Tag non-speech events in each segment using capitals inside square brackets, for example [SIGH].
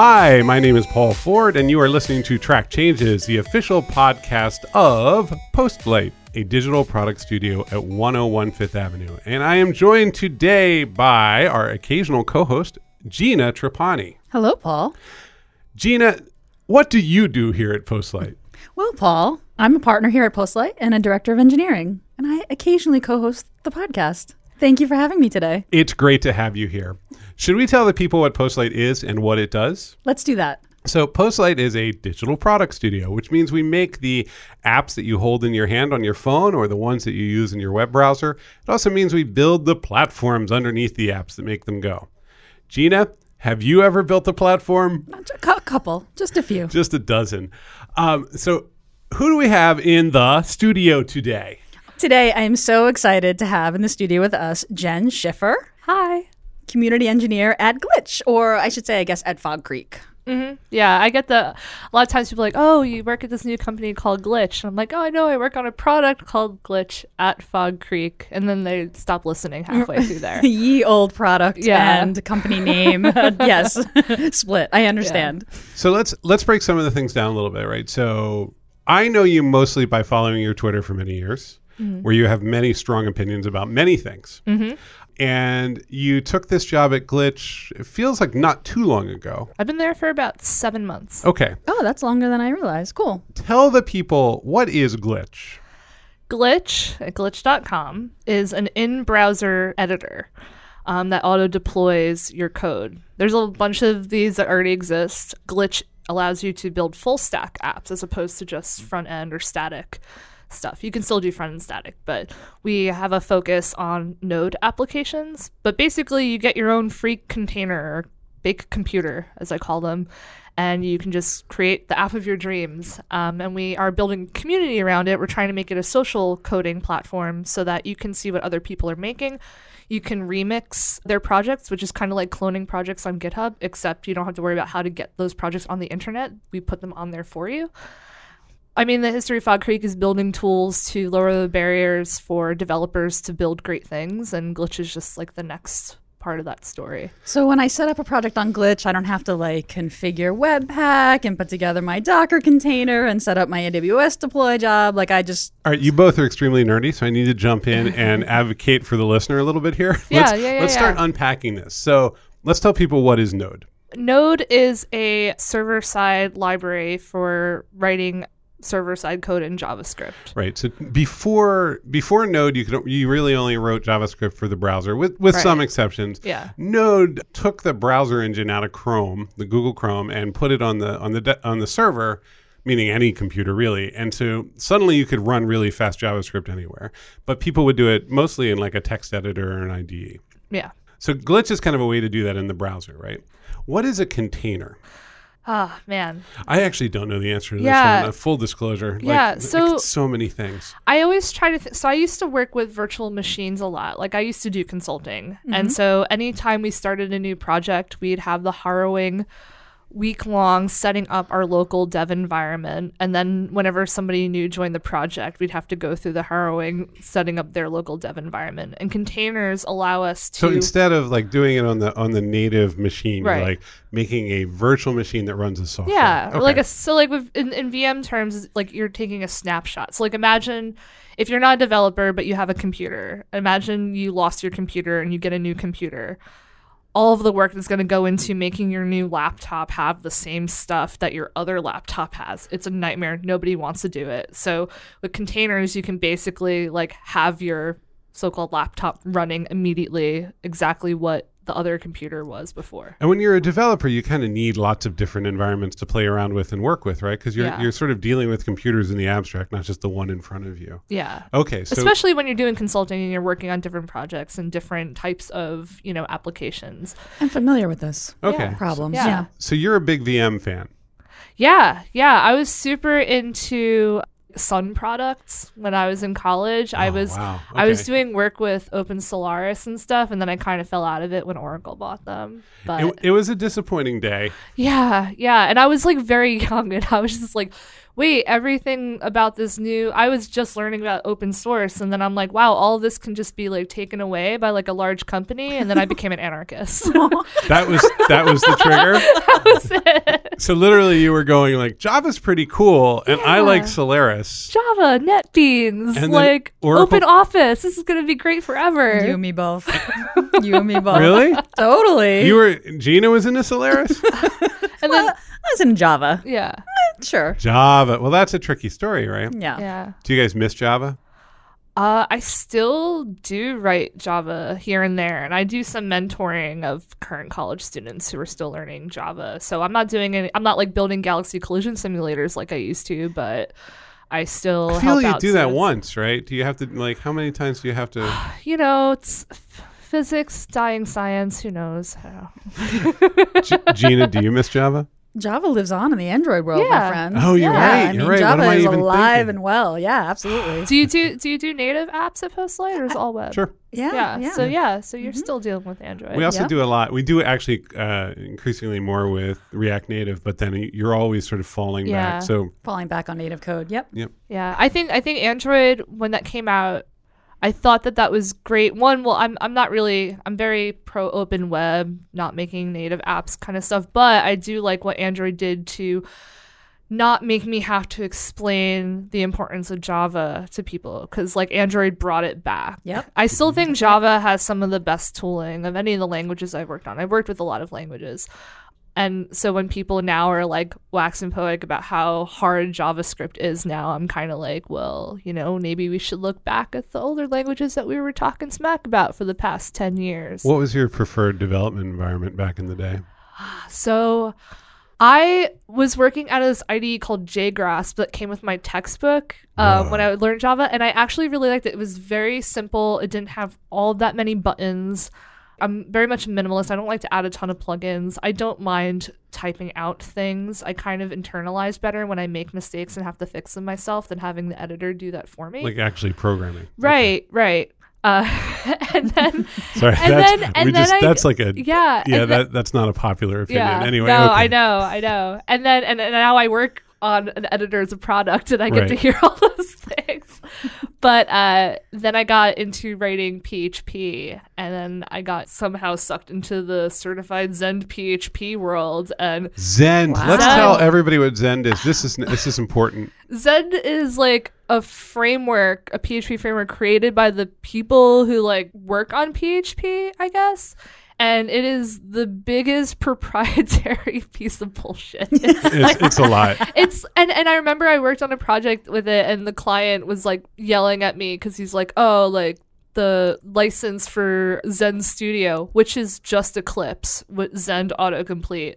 Hi, my name is Paul Ford, and you are listening to Track Changes, the official podcast of Postlight, a digital product studio at 101 Fifth Avenue. And I am joined today by our occasional co host, Gina Trapani. Hello, Paul. Gina, what do you do here at Postlight? Well, Paul, I'm a partner here at Postlight and a director of engineering, and I occasionally co host the podcast. Thank you for having me today. It's great to have you here. Should we tell the people what Postlight is and what it does? Let's do that. So, Postlight is a digital product studio, which means we make the apps that you hold in your hand on your phone or the ones that you use in your web browser. It also means we build the platforms underneath the apps that make them go. Gina, have you ever built a platform? A couple, just a few. Just a dozen. Um, so, who do we have in the studio today? Today, I am so excited to have in the studio with us Jenn Schiffer. Hi. Community engineer at Glitch, or I should say, I guess, at Fog Creek. Mm-hmm. Yeah, I get the a lot of times people are like, "Oh, you work at this new company called Glitch." And I'm like, "Oh, I know. I work on a product called Glitch at Fog Creek." And then they stop listening halfway through there. [LAUGHS] Ye old product Yeah. and company name. [LAUGHS] [LAUGHS] yes, split. I understand. So let's let's break some of the things down a little bit, right? So I know you mostly by following your Twitter for many years, mm-hmm. where you have many strong opinions about many things. Mm-hmm. And you took this job at Glitch. It feels like not too long ago. I've been there for about seven months. Okay, Oh, that's longer than I realized. Cool. tell the people what is Glitch. Glitch at glitch.com is an in browser editor um, that auto deploys your code. There's a bunch of these that already exist. Glitch allows you to build full stack apps as opposed to just front end or static stuff. You can still do front end static, but we have a focus on node applications. But basically, you get your own free container or big computer, as I call them, and you can just create the app of your dreams. Um, and we are building community around it. We're trying to make it a social coding platform so that you can see what other people are making. You can remix their projects, which is kind of like cloning projects on GitHub, except you don't have to worry about how to get those projects on the internet. We put them on there for you. I mean, the history of Fog Creek is building tools to lower the barriers for developers to build great things, and Glitch is just like the next part of that story. So when I set up a project on Glitch, I don't have to like configure Webpack and put together my Docker container and set up my AWS deploy job. Like I just All right, you both are extremely nerdy, so I need to jump in [LAUGHS] and advocate for the listener a little bit here. Yeah, let's, yeah, yeah, Let's start unpacking this. So let's tell people what is Node. Node is a server side library for writing server side code in JavaScript. Right. So before before Node, you could you really only wrote JavaScript for the browser, with with some exceptions. Yeah. Node took the browser engine out of Chrome, the Google Chrome, and put it on the on the de- on the server, meaning any computer really. And so suddenly you could run really fast JavaScript anywhere. But people would do it mostly in like a text editor or an IDE. Yeah. So Glitch is kind of a way to do that in the browser, right? What is a container? Ah, man. I actually don't know the answer to this one. Uh, full disclosure. Like, Yeah, so- so many things. I always try to. Th- so I used to work with virtual machines a lot. Like I used to do consulting, and so anytime we started a new project, we'd have the harrowing week long setting up our local dev environment, and then whenever somebody new joined the project, we'd have to go through the harrowing setting up their local dev environment. And containers allow us to. So instead of like doing it on the on the native machine, Right. like making a virtual machine that runs a software. Yeah, Okay. like a so like with in, in VM terms, like you're taking a snapshot. So like imagine if you're not a developer but you have a computer. Imagine you lost your computer and you get a new computer. All of the work that's going to go into making your new laptop have the same stuff that your other laptop has. It's a nightmare. Nobody wants to do it. So with containers, you can basically like have your so-called laptop running immediately exactly what the other computer was before. And when you're a developer, you kind of need lots of different environments to play around with and work with, right? Because you're Yeah. you're sort of dealing with computers in the abstract, not just the one in front of you. Yeah. Okay, so especially when you're doing consulting and you're working on different projects and different types of you know applications I'm familiar with this okay, Problems. Yeah. yeah. so you're a big VM fan. yeah yeah i was super into sun products when I was in college. I Oh, was wow. I was doing work with Open Solaris and stuff, and then I kind of fell out of it when Oracle bought them. But It, it was a disappointing day. yeah, yeah. And I was like very [LAUGHS] young and I was just like, wait, everything about this new I was just learning about open source and then I'm like, wow, all this can just be like taken away by like a large company and then I [LAUGHS] became an anarchist. That was that was the trigger. [LAUGHS] that was it. So literally, you were going like Java's pretty cool, and I like Solaris. Java, NetBeans, And like Oracle- Open Office. This is gonna be great forever. You and me both. [LAUGHS] you and me both. Really? Totally. You were Gina was into Solaris. and then I was in Java. yeah. Sure. Java. Well, that's a tricky story, right? Yeah. Yeah. Do you guys miss Java? Uh, I still do write Java here and there, and I do some mentoring of current college students who are still learning Java. So I'm not doing any. I'm not like building Galaxy Collision simulators like I used to, but I still. I feel help you out do that once, right? Do you have to like how many times do you have to? [SIGHS] You know, it's f- physics, dying science. Who knows? I. G- Gina, do you miss Java? Java lives on in the Android world, my friend. Oh, you're Yeah, right. I You're mean, right. What Java am I is even alive thinking? and well. Yeah, absolutely. do you do do you do native apps at Postlight or is it all web? Sure. Yeah. Yeah. Yeah. So yeah. So you're still dealing with Android. We also Yeah. do a lot. We do actually uh, increasingly more with React Native, but then you're always sort of falling Yeah. back. So Falling back on native code. Yep. Yep. Yeah, I think I think Android when that came out, I thought that that was great. One, well, I'm I'm not really I'm very pro open web, not making native apps kind of stuff, but I do like what Android did to not make me have to explain the importance of Java to people because like Android brought it back. Yep. I still mm-hmm. think Java has some of the best tooling of any of the languages I've worked on. I've worked with a lot of languages. And so when people now are like waxing poetic about how hard JavaScript is now, I'm kind of like, well, you know, maybe we should look back at the older languages that we were talking smack about for the past 10 years. what was your preferred development environment back in the day? [SIGHS] So I was working out of this IDE called JGrasp that came with my textbook um, when I learned Java, and I actually really liked it. It was very simple. It didn't have all that many buttons. I'm very much a minimalist. I don't like to add a ton of plugins. I don't mind typing out things. I kind of internalize better when I make mistakes and have to fix them myself than having the editor do that for me. Like actually programming. right, right. Uh, [LAUGHS] and then [LAUGHS] Sorry, And that's, then- and then just I- that's like a yeah, yeah and then- that's not a popular opinion anyway. No, okay. I know, I know. And then and, and now I work on an editor as a product and I get to hear [LAUGHS] all those things. But uh, then I got into writing PHP and then I got somehow sucked into the certified Zend PHP world and Zend. Let's Wow. tell everybody what Zend is. This is this is important. Zend is like a framework, a PHP framework created by the people who like work on PHP, I guess. And it is the biggest [LAUGHS] proprietary [LAUGHS] piece of bullshit. It's It's, it's a lot. [LAUGHS] it's and and I remember I worked on a project with it and the client was like yelling at me because he's like, oh, like the license for Zend Studio, which is just Eclipse with Zend autocomplete,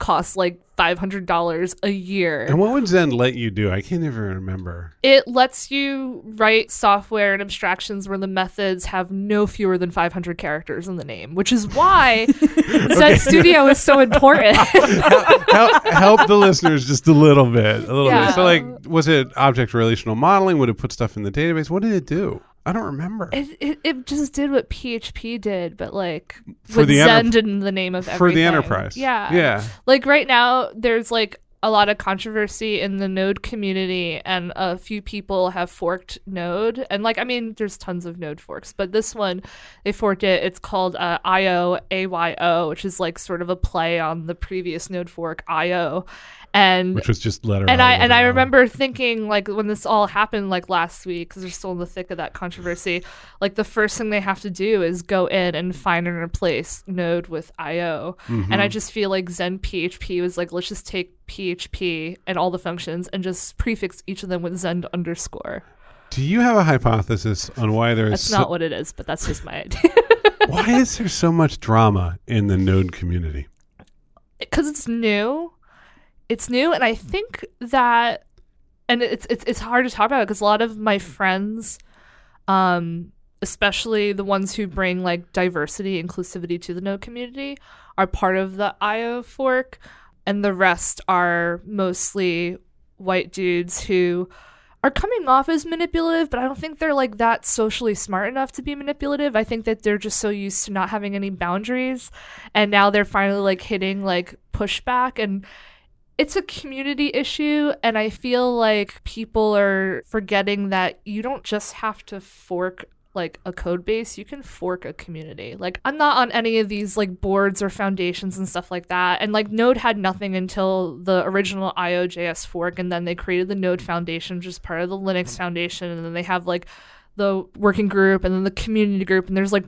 costs like five hundred dollars a year. And what would Zen let you do? I can't even remember. It lets you write software and abstractions where the methods have no fewer than 500 characters in the name, which is why [LAUGHS] Zend Studio is so important. [LAUGHS] help, help the listeners just a little bit, a little Yeah. bit. So, like, was it object relational modeling? Would it put stuff in the database? What did it do? I don't remember. It, it, it just did what PHP did, but like For with the enter- Zend in the name of everything. For the enterprise, Yeah. yeah. Like right now, there's like a lot of controversy in the Node community, and a few people have forked Node. And like, I mean, there's tons of Node forks, but this one, they forked it. It's called uh, IO AYO, which is like sort of a play on the previous Node fork IO. And Which was just letter. and I and I remember thinking like when this all happened like last week because they're still in the thick of that controversy. Like the first thing they have to do is go in and find and replace Node with IO. Mm-hmm. And I just feel like Zend PHP was like let's just take PHP and all the functions and just prefix each of them with Zend underscore. Do you have a hypothesis on why there is That's so, not what it is, but that's just my [LAUGHS] idea. why is there so much drama in the Node community? [LAUGHS] because it's new. It's new, and I think that, and it's it's it's hard to talk about because a lot of my friends, um, especially the ones who bring like diversity, inclusivity to the Node community, are part of the IO fork, and the rest are mostly white dudes who are coming off as manipulative, but I don't think they're like that socially smart enough to be manipulative. I think that they're just so used to not having any boundaries and now they're finally like hitting like pushback and it's a community issue and I feel like people are forgetting that you don't just have to fork like a code base, you can fork a community. Like I'm not on any of these like boards or foundations and stuff like that. And like Node had nothing until the original IOJS fork and then they created the Node Foundation, which is part of the Linux Foundation, and then they have like the working group and then the community group and there's like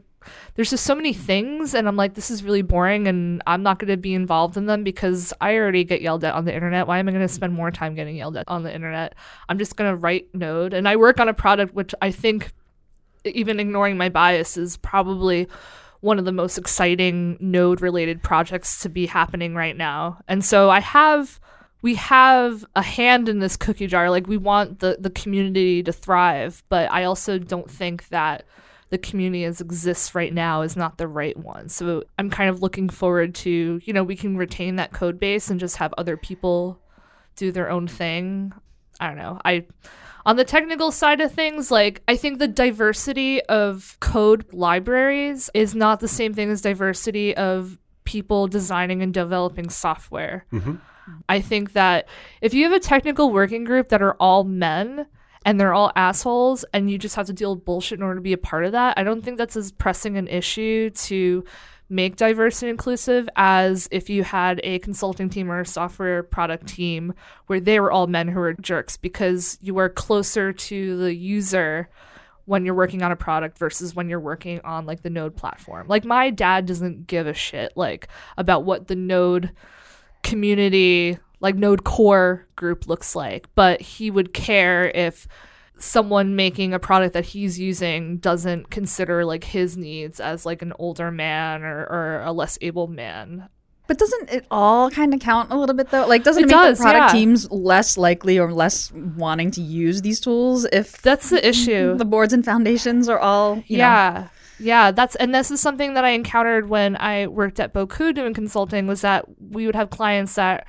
there's just so many things and I'm like this is really boring and I'm not going to be involved in them because I already get yelled at on the internet. Why am I going to spend more time getting yelled at on the internet? I'm just going to write Node and I work on a product which I think even ignoring my bias, is probably one of the most exciting node related projects to be happening right now. And so I have we have a hand in this cookie jar. Like we want the the community to thrive, but I also don't think that the community as exists right now is not the right one. So I'm kind of looking forward to, you know, we can retain that code base and just have other people do their own thing. I don't know. I on the technical side of things, like I think the diversity of code libraries is not the same thing as diversity of people designing and developing software. Mm-hmm. I think that if you have a technical working group that are all men and they're all assholes and you just have to deal with bullshit in order to be a part of that, I don't think that's as pressing an issue to make diverse and inclusive as if you had a consulting team or a software product team where they were all men who were jerks because you are closer to the user when you're working on a product versus when you're working on like the node platform. Like my dad doesn't give a shit like about what the node community like node core group looks like but he would care if someone making a product that he's using doesn't consider like his needs as like an older man or, or a less able man. But doesn't it all kind of count a little bit though? Like, doesn't it, It make does, the product yeah. teams less likely or less wanting to use these tools if That's the issue. the boards and foundations are all you know, yeah. Yeah, that's and this is something that I encountered when I worked at Bocoup doing consulting was that we would have clients that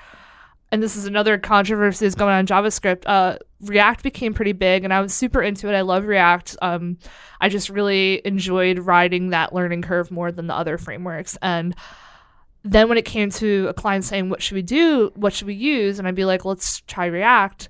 and this is another controversy that's going on in JavaScript. Uh, React became pretty big, and I was super into it. I love React. Um, I just really enjoyed riding that learning curve more than the other frameworks. And then when it came to a client saying, "What should we do? What should we use?" and I'd be like, "Let's try React."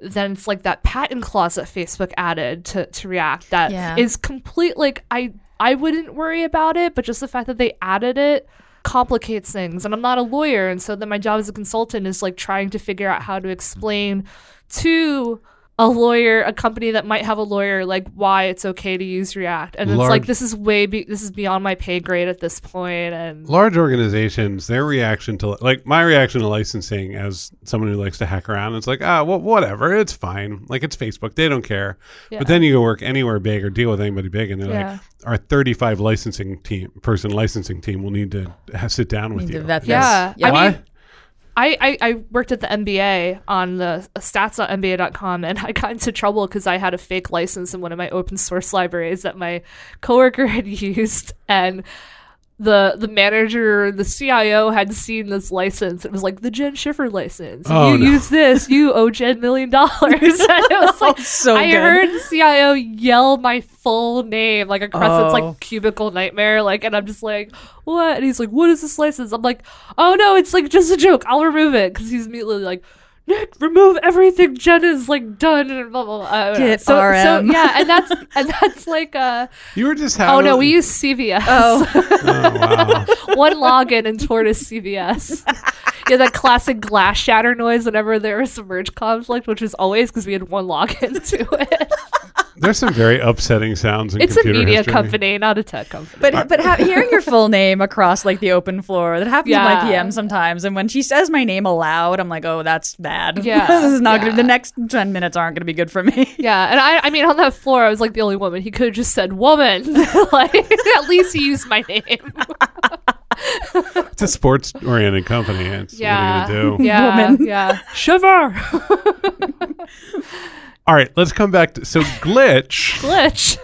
Then it's like that patent clause that Facebook added to, to React that is Yeah. complete. Like I I wouldn't worry about it, but just the fact that they added it complicates things and i'm not a lawyer and so then my job as a consultant is like trying to figure out how to explain to a lawyer a company that might have a lawyer like why it's okay to use react and it's like this is way be- this is beyond my pay grade at this point. point and large organizations their reaction to like my reaction to licensing as someone who likes to hack around it's like ah well whatever it's fine like it's facebook they don't care Yeah. but then you go work anywhere big or deal with anybody big and they're Yeah. like our 35 licensing team person licensing team will need to ha- sit down with Need you to vet this. Yeah. Yeah. I Why? mean, I, I, I worked at the NBA on the stats.nba.com and I got into trouble because I had a fake license in one of my open source libraries that my coworker [LAUGHS] had used and the the manager, the CIO had seen this license. It was like the Jenn Schiffer license. Oh, you no. use this, you owe Jenn million dollars. [LAUGHS] and it was like [LAUGHS] so I good. heard the CIO yell my full name like across its Oh. like cubicle nightmare, like, and I'm just like, what? And he's like, what is this license? I'm like, oh no, it's like just a joke. I'll remove it because he's immediately like. Nick, remove everything Jenn has like done and blah blah blah. I. Get so, so yeah, and that's [LAUGHS] and that's like uh you were just having oh no, we use CVS. Oh, [LAUGHS] oh wow One login and Tortoise CVS. [LAUGHS] yeah, that classic glass shatter noise whenever there was a merge conflict, which was always because we had one login to it. There's some very upsetting sounds in it's a media history. company, not a tech company. but but ha- hearing your full name across like the open floor that happens Yeah. with my PM sometimes, and when she says my name aloud, I'm like, oh, that's bad. Yeah, [LAUGHS] this is not yeah. gonna. The next ten minutes aren't gonna be good for me. [LAUGHS] Yeah, and I, I mean, on that floor, I was like the only woman. He could have just said "woman." [LAUGHS] like, at least he used my name. it's a sports oriented company it's, yeah, what are you gonna do yeah, Woman. yeah. Shiver, all right let's come back to so glitch [LAUGHS] glitch.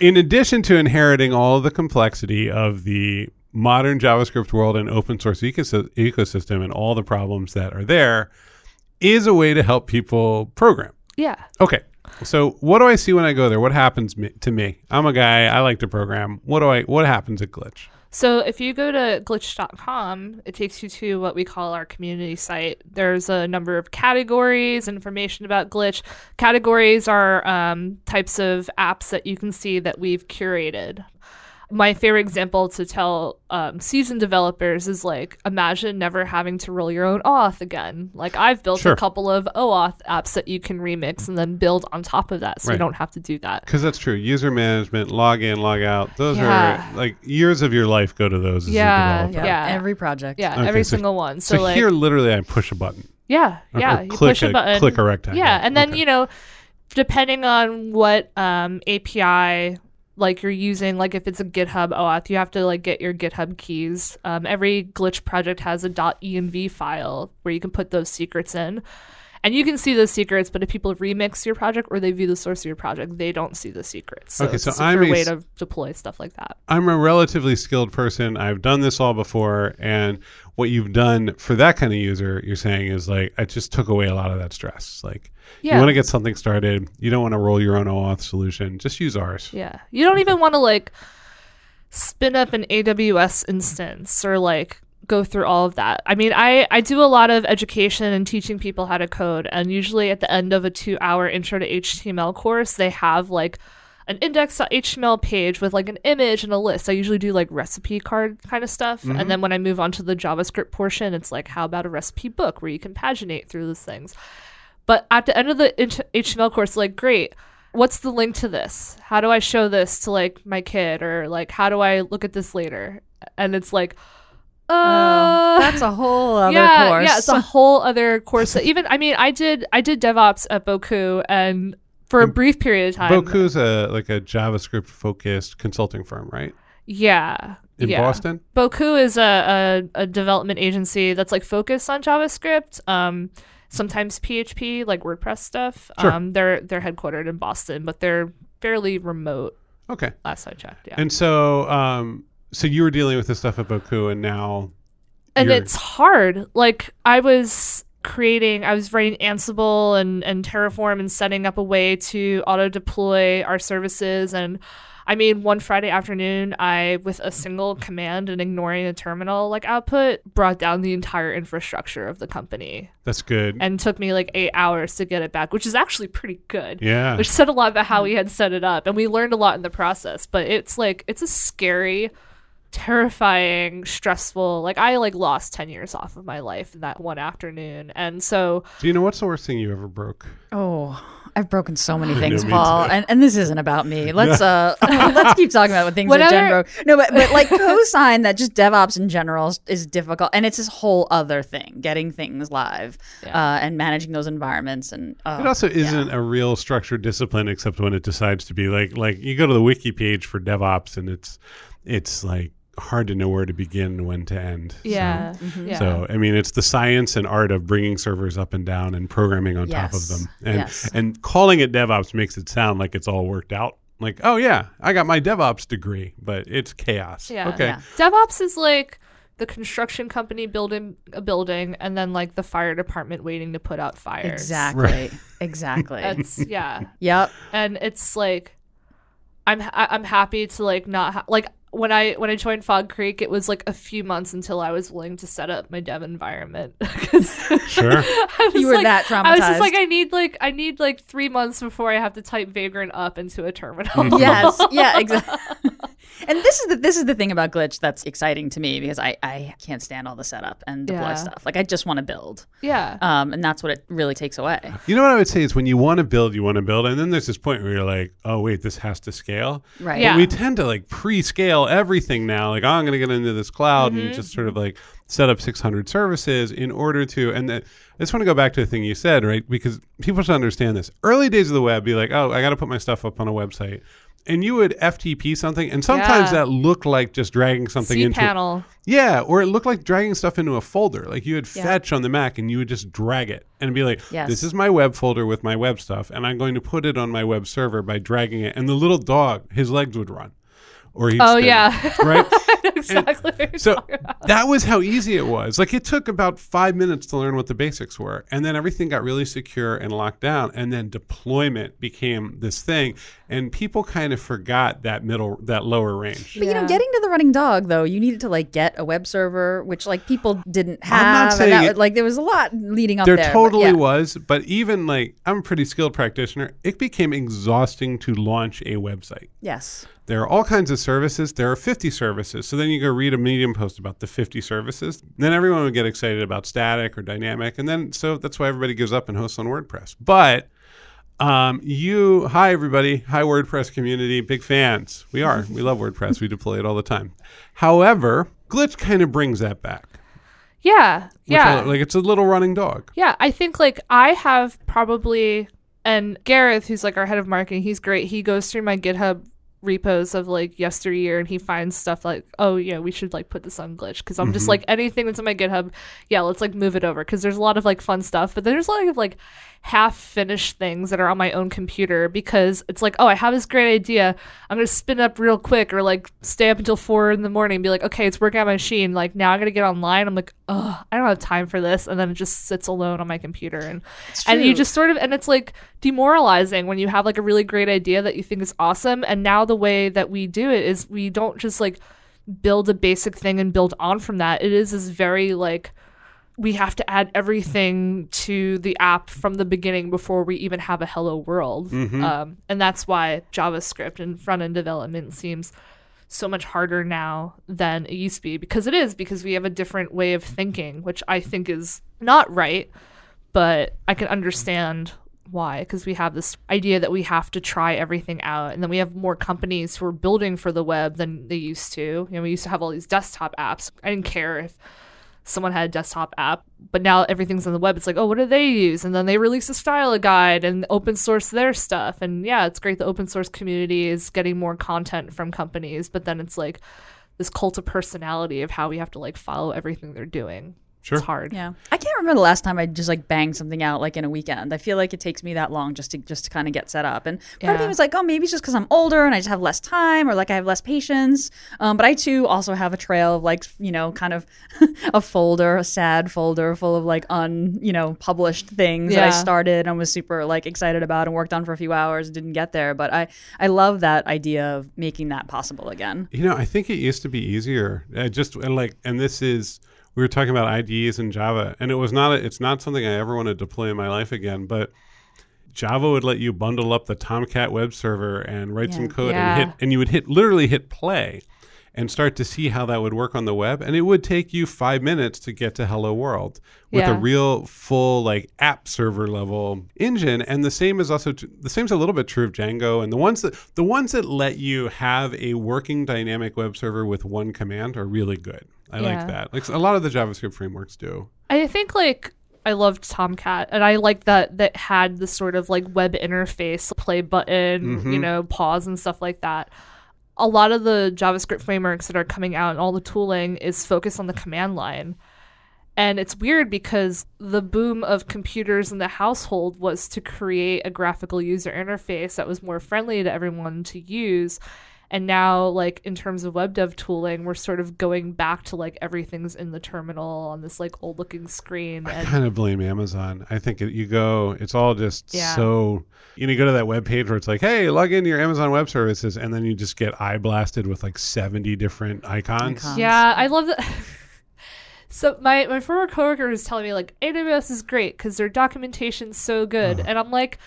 in addition to inheriting all the complexity of the modern JavaScript world and open source ecos- ecosystem and all the problems that are there, is a way to help people program. Yeah. Okay. So what do I see when I go there? What happens me- to me? I'm a guy. I like to program. What do I? What happens at Glitch? So if you go to glitch.com, it takes you to what we call our community site. There's a number of categories, information about Glitch. Categories are um, types of apps that you can see that we've curated. My favorite example to tell um, seasoned developers is like imagine never having to roll your own OAuth again. Like I've built Sure. a couple of OAuth apps that you can remix and then build on top of that, so Right. you don't have to do that. Because that's true. User management, log in, log out. Those Yeah. are like years of your life go to those. As Yeah, a developer. yeah. Every project. Yeah, Okay, every so- single one. So, So, like here, literally, I push a button. Yeah, Or- yeah. or you click push a, a- button. click a rectangle. Yeah, and then Okay. you know, depending on what um, API like you're using, like if it's a GitHub OAuth, you have to like get your GitHub keys. Um, every glitch project has a .env file where you can put those secrets in. And you can see those secrets, but if people remix your project or they view the source of your project, they don't see the secrets. So Okay, it's so I'm a way to deploy stuff like that. I'm a relatively skilled person. I've done this all before, and what you've done for that kind of user, you're saying is like I just took away a lot of that stress. Like you want to get something started, you don't want to roll your own OAuth solution. Just use ours. Yeah. You don't even want to like spin up an AWS instance or like go through all of that. I mean, I I do a lot of education and teaching people how to code and usually at the end of a 2-hour intro to HTML course, they have like an index.html page with like an image and a list. I usually do like recipe card kind of stuff. And then when I move on to the JavaScript portion, it's like how about a recipe book where you can paginate through those things. But at the end of the HTML course, like, great. What's the link to this? How do I show this to like my kid, or like how do I look at this later? And it's like, uh, Oh, that's a whole [LAUGHS] other yeah, course. yeah, it's a whole other course. That even I mean, I did I did DevOps at Bocoup, and for a brief period of time, Bocoup's a like a JavaScript focused consulting firm, right? yeah, In yeah. Boston. Bocoup is a, a, a development agency that's like focused on JavaScript. Um, sometimes PHP, like WordPress stuff. Sure. Um, they're they're headquartered in Boston, but they're fairly remote. Okay. Last I checked, yeah. And so, um, so you were dealing with this stuff at Bocoup, and now, and you're- it's hard. Like I was creating, I was writing Ansible and and Terraform and setting up a way to auto deploy our services. And I mean, one Friday afternoon, I with a single command and ignoring a terminal like output brought down the entire infrastructure of the company, that's good. and took me like eight hours to get it back, which is actually pretty good. yeah. Which said a lot about how we had set it up, and we learned a lot in the process. But it's like it's a scary, terrifying, stressful. Like I like lost ten years off of my life in that one afternoon, and so Do you know what's the worst thing you ever broke? Oh, I've broken so many things, Paul, and, and this isn't about me. [LAUGHS] Let's uh, [LAUGHS] let's keep talking about what things that Jenn Whatever- broke. No, but but like co-sign that just DevOps in general is, is difficult, and it's this whole other thing: getting things live uh, and managing those environments. And uh, It also isn't a real structured discipline, except when it decides to be like like you go to the wiki page for DevOps, and it's it's like hard to know where to begin and when to end. So- yeah, mm-hmm. yeah. So I mean, it's the science and art of bringing servers up and down and programming on top of them, and Yes. and calling it DevOps makes it sound like it's all worked out. Like, oh yeah, I got my DevOps degree, but it's chaos. Yeah. Okay. Yeah. DevOps is like the construction company building a building, and then like the fire department waiting to put out fires. exactly, exactly. [LAUGHS] That's yeah. yep. and it's like i'm ha- i'm happy to like not ha- like when i when i joined fog creek it was like a few months until i was willing to set up my dev environment [LAUGHS] 'Cause Sure. [LAUGHS] You were like- that i was just traumatized. like i need like i need like three months before i have to type vagrant up into a terminal mm-hmm. yes yeah exactly [LAUGHS] and this is the this is the thing about glitch that's exciting to me because i i can't stand all the setup and deploy Yeah. stuff. Like i just want to build. Yeah. Um and that's what it really takes away. You know what I would say is when you want to build, you want to build, and then there's this point where you're like, oh wait, this has to scale. right. Yeah. we tend to like pre-scale everything now. Like oh, i'm going to get into this cloud and just sort of like set up 600 services in order to and that, i just want to go back to the thing you said right? Because people should understand this. Early days of the web be like oh i got to put my stuff up on a website and you would ftp something and sometimes Yeah. that looked like just dragging something c into panel yeah or it looked like dragging stuff into a folder like you would Yeah. fetch on the mac and you would just drag it and be like Yes. this is my web folder with my web stuff and i'm going to put it on my web server by dragging it and the little dog his legs would run or he'd oh spin, yeah right [LAUGHS] exactly. So that was how easy it was. Like it took about five minutes to learn what the basics were. And then everything got really secure and locked down. And then deployment became this thing. And people kind of forgot that middle, that lower range. But you know, getting to the running dog though, you needed to like get a web server, which like people didn't have. I'm not and saying that, it- like there was a lot leading up There there. but totally yeah. was, but even like I'm a pretty skilled practitioner, it became exhausting to launch a website. Yes. There are all kinds of services. There are 50 services. So then you go read a Medium post about the 50 services. Then everyone would get excited about static or dynamic. And then, so that's why everybody gives up and hosts on WordPress. But um, you, hi, everybody. Hi, WordPress community. Big fans. We are. We love WordPress. We deploy it all the time. However, Glitch kind of brings that back. yeah, yeah. I- like it's a little running dog. Yeah, I think like I have probably and Gareth, who's like our head of marketing, he's great. He goes through my GitHub repos of like yesteryear and he finds stuff like, oh yeah, we should like put this on glitch because I'm just mm-hmm. like anything that's in my GitHub, yeah, let's like move it over because there's a lot of like fun stuff, but there's a lot of like half finished things that are on my own computer because it's like, oh, I have this great idea. I'm gonna spin up real quick or like stay up until four in the morning and be like, okay, it's working on my machine. Like now I'm gonna get online. I'm like, oh, I don't have time for this, and then it just sits alone on my computer and and you just sort of and it's like demoralizing when you have like a really great idea that you think is awesome. And now the way that we do it is we don't just like build a basic thing and build on from that. It is this very like we have to add everything to the app from the beginning before we even have a hello world. Um, and that's why javascript and front end development seems so much harder now than it used to be. Because it is because we have a different way of thinking which i think is not right but I can understand why because we have this idea that we have to try everything out and then we have more companies who are building for the web than they used to. You know we used to have all these desktop apps. I didn't care if someone had a desktop app but now everything's on the web. It's like oh what do they use? And then they release a style guide and open source their stuff. And yeah it's great the open source community is getting more content from companies but then it's like this cult of personality of how we have to like follow everything they're doing Sure. it's hard Yeah. I can't remember the last time I just like banged something out like in a weekend. I feel like it takes me that long just to just to kind of get set up. And part of me was like, oh, maybe it's just because I'm older and I just have less time or like I have less patience. Um, but I too also have a trail of like, you know, kind of [LAUGHS] a folder, a sad folder full of like un, you know, published things that I started and was super like excited about and worked on for a few hours, and didn't get there. But I I love that idea of making that possible again. You know, I think it used to be easier. I just and like, and this is we were talking about IDEs in Java, and it was not. A, it's not something I ever want to deploy in my life again. But Java would let you bundle up the Tomcat web server and write some code Yeah. and hit, and you would hit literally hit play and start to see how that would work on the web. And it would take you five minutes to get to Hello World with a real full like app server level engine. And the same is also tr- the same is a little bit true of Django. And the ones that the ones that let you have a working dynamic web server with one command are really good. I Yeah. like that. Like a lot of the JavaScript frameworks do. I think like I loved Tomcat and I like that that had the sort of like web interface, play button, you mm-hmm. know, pause and stuff like that. A lot of the JavaScript frameworks that are coming out and all the tooling is focused on the command line. And it's weird because the boom of computers in the household was to create a graphical user interface that was more friendly to everyone to use. And now, like in terms of web dev tooling, we're sort of going back to like everything's in the terminal on this like old looking screen. I kind of blame Amazon. I think it, you go, it's all just Yeah. so. You know, you go to that web page where it's like, "Hey, log into your Amazon Web Services," and then you just get eye blasted with like seventy different icons. Icons. yeah, I love that. [LAUGHS] so my my former coworker was telling me like AWS is great because their documentation's so good, uh-huh. and I'm like.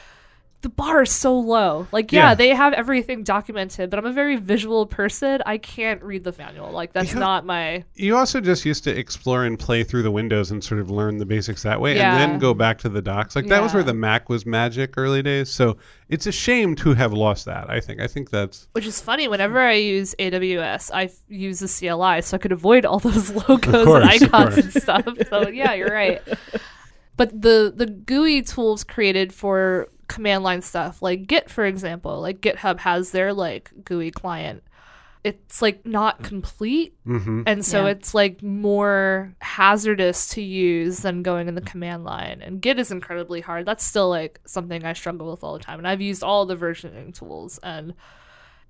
The bar is so low. Like, yeah, Yeah. they have everything documented, but I'm a very visual person. I can't read the manual. Like, that's Because- not my. You also just used to explore and play through the windows and sort of learn the basics that way, Yeah. and then go back to the docs. Like that was where the Mac was magic early days. So it's a shame to have lost that. I think. I think that's Which is funny. Whenever I use AWS, I f- use the CLI, so I could avoid all those [LAUGHS] logos course, and of icons and stuff. So yeah, you're right. But the the GUI tools created for command line stuff, like Git, for example, like GitHub has their like GUI client. It's like not complete, hmm and so Yeah. it's like more hazardous to use than going in the command line. And Git is incredibly hard. That's still like something I struggle with all the time. And I've used all the versioning tools and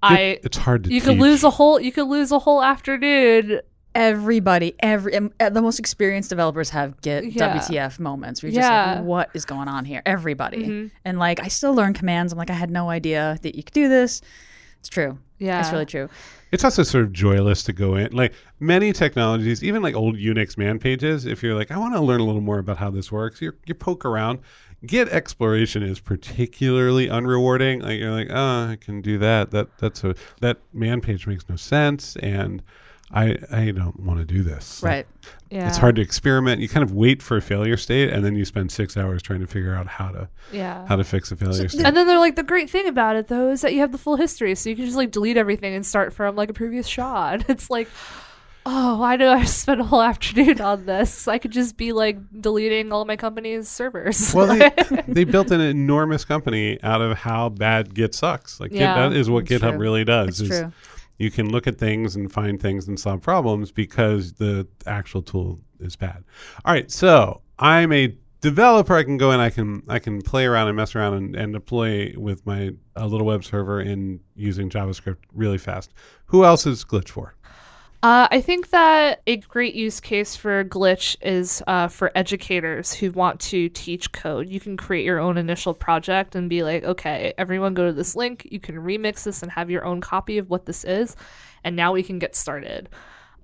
I it's hard to you teach. could lose a whole you could lose a whole afternoon. Everybody, every um, uh, the most experienced developers have get Yeah. WTF moments. Where you're just like, what is going on here? Everybody, Mhm. and like I still learn commands. I'm like, I had no idea that you could do this. It's true. Yeah, It's really true. It's also sort of joyless to go in. Like many technologies, even like old Unix man pages, if you're like, I want to learn a little more about how this works, you you poke around. Git exploration is particularly unrewarding. Like you're like, oh, I can do that. That that's a that man page makes no sense, and I I don't want to do this. Like, Right. yeah. It's hard to experiment. You kind of wait for a failure state, and then you spend six hours trying to figure out how to Yeah. how to fix a failure state. And then they're like, the great thing about it though is that you have the full history, so you can just like delete everything and start from like a previous shot. [LAUGHS] It's like, oh, why do I [LAUGHS] spend a whole afternoon on this? I could just be like deleting all my company's servers. [LAUGHS] Well, they, they built an enormous company out of how bad Git sucks. Like Git, that is what GitHub true. really does. It's is true. You can look at things and find things and solve problems because the actual tool is bad. All right, so I'm a developer. I can go in. I can I can play around and mess around and, and deploy with my a little web server in using JavaScript really fast. Who else is Glitch for? Uh, I think that a great use case for Glitch is uh, for educators who want to teach code. You can create your own initial project and be like, okay, everyone go to this link. You can remix this and have your own copy of what this is. And now we can get started.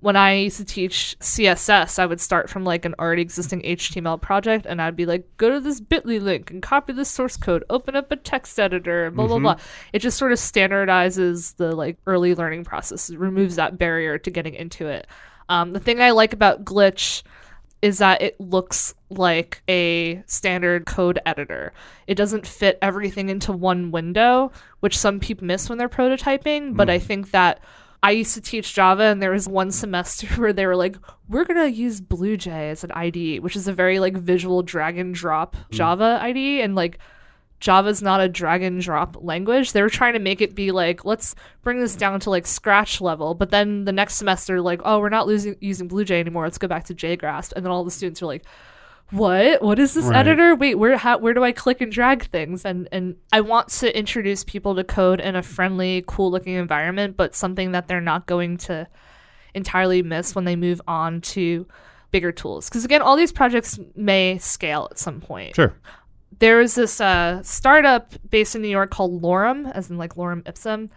When I used to teach CSS, I would start from like an already existing HTML project and I'd be like, go to this bit.ly link and copy this source code, open up a text editor, blah, blah, blah. It just sort of standardizes the like early learning process, it removes that barrier to getting into it. Um, the thing I like about Glitch is that it looks like a standard code editor. It doesn't fit everything into one window, which some people miss when they're prototyping. But I think that I used to teach Java, and there was one semester [LAUGHS] where they were like, "We're gonna use BlueJ as an IDE, which is a very like visual drag and drop mm. Java IDE, and like." Java's not a drag and drop language. They were trying to make it be like, let's bring this down to like scratch level. But then the next semester, like, oh, we're not losing using BlueJ anymore. Let's go back to JGrasp. And then all the students are like, what? What is this Right. editor? Wait, where how, where do I click and drag things? And and I want to introduce people to code in a friendly, cool looking environment, but something that they're not going to entirely miss when they move on to bigger tools. Because again, all these projects may scale at some point Sure. there was this uh, startup based in New York called Lorem, as in like Lorem Ipsum,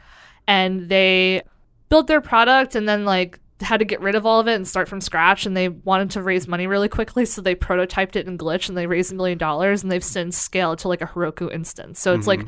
and they built their product and then like had to get rid of all of it and start from scratch. And they wanted to raise money really quickly, so they prototyped it in Glitch and they raised a million dollars. And they've since scaled to like a Heroku instance. So it's like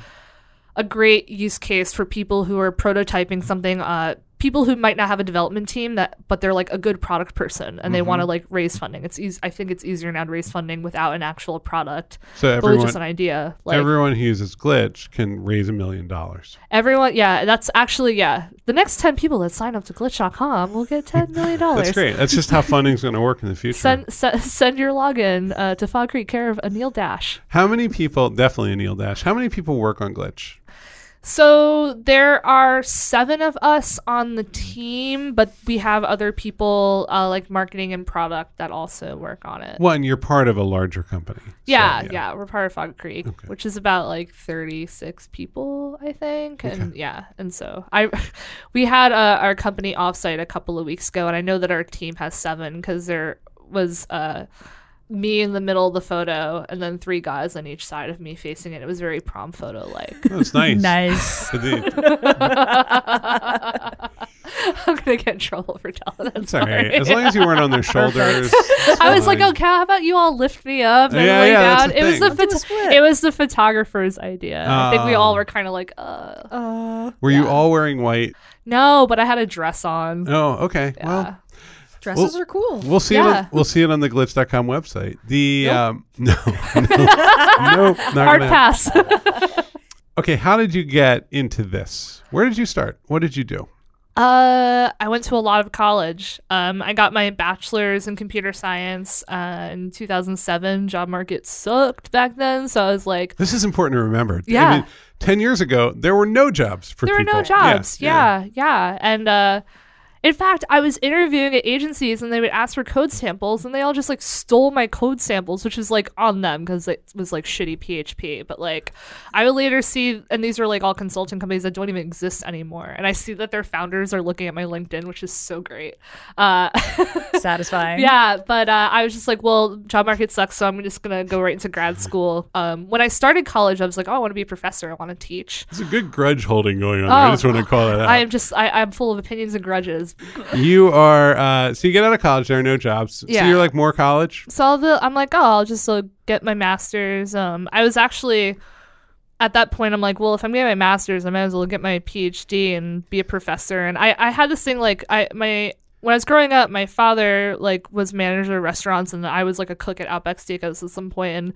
a great use case for people who are prototyping something. Uh, people who might not have a development team that but they're like a good product person and they want to like raise funding it's easy i think it's easier now to raise funding without an actual product So but everyone just an idea like everyone who uses Glitch can raise a million dollars. everyone yeah that's actually yeah the next 10 people that sign up to glitch.com will get 10 million [LAUGHS] dollars That's great. That's just how funding's going to work in the future. send, send send your login uh, to fog creek care of anil dash How many people, definitely Anil Dash, how many people work on Glitch? So there are seven of us on the team, but we have other people uh, like marketing and product that also work on it. Well, and you're part of a larger company. So, yeah, yeah, we're part of Fog Creek, Okay. which is about like 36 people, I think. And yeah, and so I, [LAUGHS] we had uh, our company offsite a couple of weeks ago, and I know that our team has seven because there was uh, me in the middle of the photo, and then three guys on each side of me facing it. It was very prom photo like. That's nice. Nice. [LAUGHS] Did [LAUGHS] I'm gonna get in trouble for telling that It's all right. story. As long as you weren't on their [LAUGHS] shoulders. I was like, fine. okay, how about you all lift me up and Yeah, lay yeah, down? It was the Let's do a phot- split. it was the photographer's idea. I think we all Oh. were kind of like, uh, Uh, Were you all wearing white? no, but I had a dress on. Oh, okay. Yeah. Well, dresses Well- are cool. we'll see it. On, we'll see it on the glitch.com website. The Nope. um, [LAUGHS] no, no, [LAUGHS] Hard pass. Okay, how did you get into this? Where did you start? What did you do? Uh, I went to a lot of college. Um, I got my bachelor's in computer science uh, in 2007. Job market sucked back then, so I was like, This is important to remember. I Yeah. mean, ten years ago, there were no jobs for people. there people. were no jobs. Yeah, Yeah, yeah, and uh, In fact, I was interviewing at agencies and they would ask for code samples and they all just like stole my code samples, which is like on them because it was like shitty PHP. But like I would later see, and these are like all consulting companies that don't even exist anymore. And I see that their founders are looking at my LinkedIn, which is so great. Uh, [LAUGHS] Satisfying. yeah, but uh, I was just like, well, job market sucks, so I'm just gonna go right into grad school. Um, when I started college, I was like, oh, I want to be a professor. I want to teach. There's a good grudge holding going on there. I Oh, just want to call that out. I am just, I, I'm full of opinions and grudges. You are, uh, so you get out of college, there are no jobs. Yeah. So you're like more college? So the, I'm like, oh, I'll just uh, get my master's. Um, I was actually at that point, I'm like, well, if I'm getting my master's, I might as well get my PhD and be a professor. And I, I had this thing like, I my when I was growing up, my father like was manager of restaurants, and I was like a cook at Outback Steakhouse at some point, and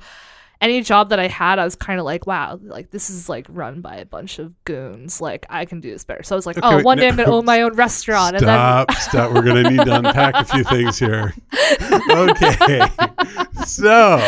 any job that I had, I was kind of like, wow, like this is like run by a bunch of goons. Like I can do this better. So I was like, Okay, oh, wait, one day. I'm gonna own my own restaurant, and then Stop, stop. We're going to need to unpack a few things here. [LAUGHS] Okay. So,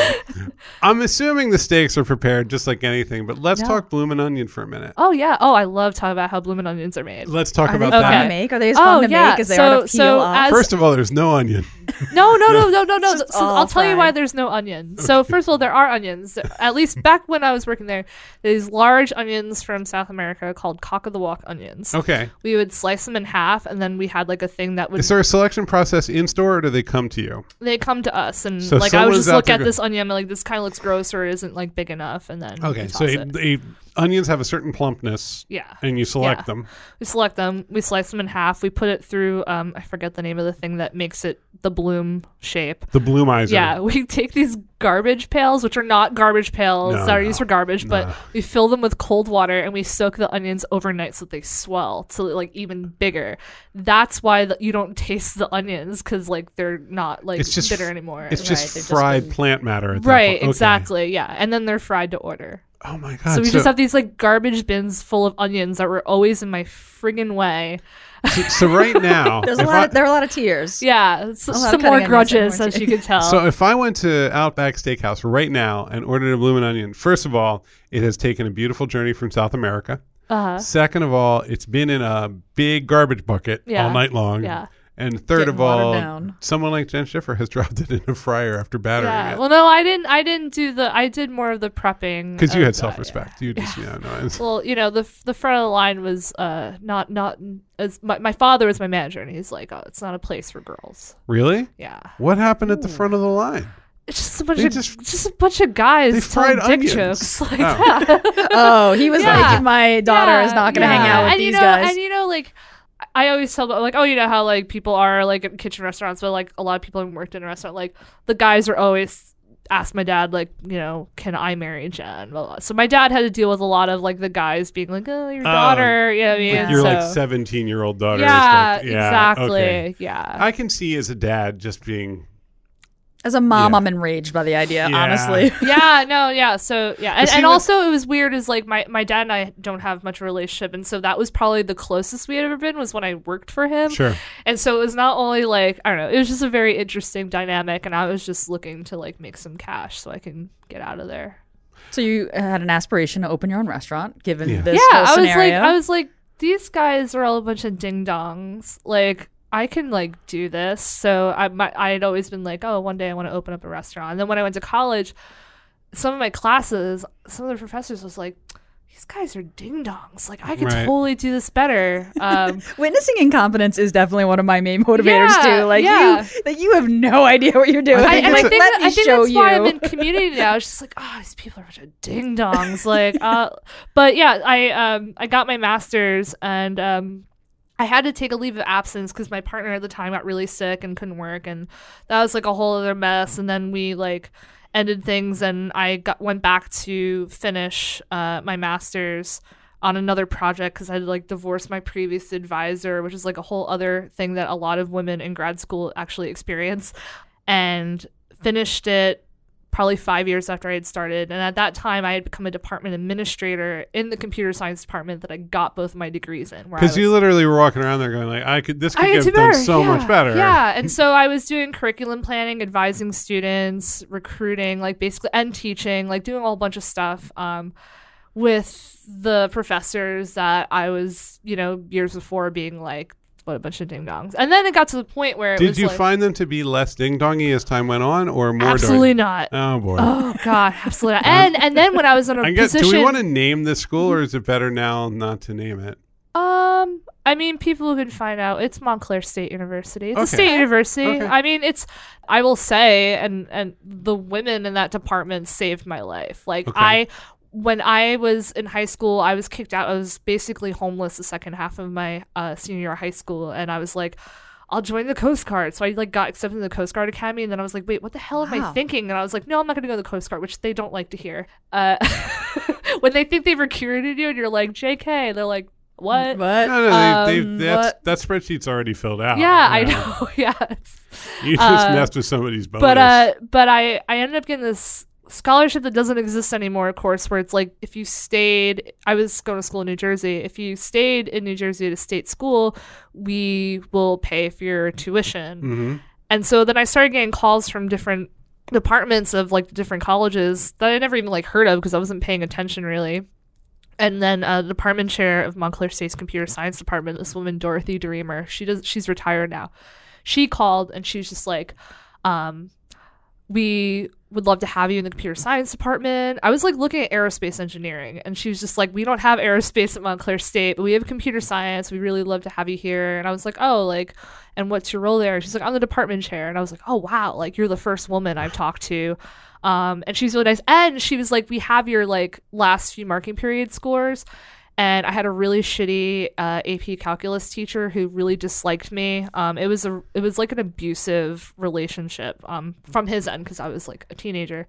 I'm assuming the steaks are prepared just like anything, but let's Yeah. talk bloomin' onion for a minute. oh yeah, oh I love talking about how bloomin' onions are made. Let's talk Are about fun that. to make? Are they as oh, fun Oh, to yeah. make as they So- are to peel so off? as- First of all, there's no onion. [LAUGHS] No, no, no, no, no, no. So I'll tell you why there's no onion. So first of all, there are onions. At least back when I was working there, these large onions from South America called cock of the walk onions. Okay. We would slice them in half, and then we had like a thing that would Is there a selection process in store or do they come to you? they come to us, and So like I would just look at go- this onion, and like this kind of looks gross or isn't like big enough, and then Okay. So a, it. Onions have a certain plumpness yeah. and you select Yeah. them. We select them, we slice them in half, we put it through um I forget the name of the thing that makes it the bloom shape. The bloomizer. Yeah, we take these garbage pails, which are not garbage pails No, that are no, used for garbage, but no. we fill them with cold water and we soak the onions overnight so that they swell to like even bigger. That's why the, you don't taste the onions because like they're not like It's just bitter anymore. It's Right, just they've just fried been- plant matter. Right. Okay. exactly. Yeah, and then they're fried to order. Oh my god. So we just have these like garbage bins full of onions that were always in my friggin' way. so, so right now, [LAUGHS] There's a lot. I- of, there are a lot of tears. Yeah, s- lot of some more grudges, more as you can tell. So if I went to Outback Steakhouse right now and ordered a bloomin' onion, first of all, it has taken a beautiful journey from South America. uh-huh. Second of all, it's been in a big garbage bucket Yeah. all night long. Yeah. And third Getting of all, down. someone like Jenn Schiffer has [LAUGHS] dropped it in a fryer after battering Yeah. it. Well, no, I didn't. I didn't do the. I did more of the prepping. Because you had self-respect. You just, yeah, no. [LAUGHS] it's- Well, you know, the the front of the line was uh not not as my, my father was my manager, and he's like, oh, it's not a place for girls. Really? Yeah, What happened at the front of the line? it's just a bunch They of just- just, a bunch of guys They fried telling dick onions. jokes [LAUGHS] like Oh. that. Oh, he was Yeah. like, my daughter is not going to hang out with and these you know, guys. And you know, like I always tell them, like, oh, you know how like people are like in kitchen restaurants, but like a lot of people have worked in a restaurant. Like the guys are always ask my dad, like, you know, can I marry Jenn? Blah, blah. So my dad had to deal with a lot of like the guys being like, oh, your oh, daughter, you know what I mean? Yeah. Your so, like 17 year old daughter. yeah, like- yeah, exactly, okay. yeah. I can see as a dad just being As a mom, Yeah. I'm enraged by the idea. Yeah. Honestly, [LAUGHS] [LAUGHS] yeah, no, yeah. So yeah, and, and what- also it was weird. Is like my my dad and I don't have much relationship, and so that was probably the closest we had ever been was when I worked for him. sure. And so it was not only like I don't know, it was just a very interesting dynamic, and I was just looking to like make some cash so I can get out of there. so you had an aspiration to open your own restaurant, given Yeah. this yeah, whole I was like. I was like, these guys are all a bunch of ding dongs. Like I can like do this. So I my, I had always been like, oh, one day I want to open up a restaurant. And then when I went to college, some of my classes, some of the professors was like. These guys are ding dongs. Like I could Right. totally do this better. [LAUGHS] Um, Witnessing incompetence is definitely one of my main motivators Yeah, too. Like yeah. you, that you have no idea what you're doing. I I, think and I think, let that- me I think show that's you. why I'm in community now. It's just like, oh, these people are a bunch of ding dongs. like, uh, but yeah, I um I got my master's and um I had to take a leave of absence because my partner at the time got really sick and couldn't work, and that was like a whole other mess. And then we like ended things, and I got went back to finish uh, my master's on another project because I had like divorced my previous advisor, which is like a whole other thing that a lot of women in grad school actually experience, and finished it probably five years after I had started. And at that time, I had become a department administrator in the computer science department that I got both my degrees in. Because you literally were walking around there going like, I could, this could I get do done better. so yeah. much better. Yeah, and [LAUGHS] so I was doing curriculum planning, advising students, recruiting, like basically, and teaching, like doing a whole bunch of stuff um, with the professors that I was, you know, years before being like, what a bunch of ding dongs. And then it got to the point where it Did you like, find them to be less ding dongy as time went on, or more? absolutely dong- not. Oh boy. Oh god, absolutely not. [LAUGHS] And and then when I was in a I guess. position, Do we want to name the school, or is it better now not to name it? Um, I mean, people can find out. It's Montclair State University. It's a state university. Okay. I mean, it's. I will say, and and the women in that department saved my life. Like Okay. I, when I was in high school, I was kicked out. I was basically homeless the second half of my uh, senior year of high school, and I was like. I'll join the Coast Guard. So I like got accepted in the Coast Guard Academy, and then I was like, "Wait, what the hell am I thinking?" And I was like, "No, I'm not going to go to the Coast Guard," which they don't like to hear. Uh, [LAUGHS] when they think they've recruited you, and you're like, "JK," they're like, "What?" What? No, no, they, Um, they, that's, what- that spreadsheet's already filled out. Yeah, I know. [LAUGHS] yeah, it's- You just Uh, messed with somebody's bonus. but uh, but I I ended up getting this scholarship that doesn't exist anymore. Of course, where it's like if you stayed, I was going to school in New Jersey. If you stayed in New Jersey at a state school, we will pay for your tuition. Mhm. And so then I started getting calls from different departments of like different colleges that I never even like heard of because I wasn't paying attention really. And then uh, the department chair of Montclair State's computer science department, this woman Dorothy Deremer, she does she's retired now. She called and she was just like, um, we would love to have you in the computer science department. I was like looking at aerospace engineering, and she was just like, we don't have aerospace at Montclair State, but we have computer science. We really love to have you here. And I was like, oh, like, and what's your role there? She's like, I'm the department chair. And I was like, oh, wow, like you're the first woman I've talked to. Um, and she's really nice. And she was like, we have your like last few marking period scores. And I had a really shitty uh, AP calculus teacher who really disliked me. Um, it was a it was like an abusive relationship um, from his end because I was like a teenager,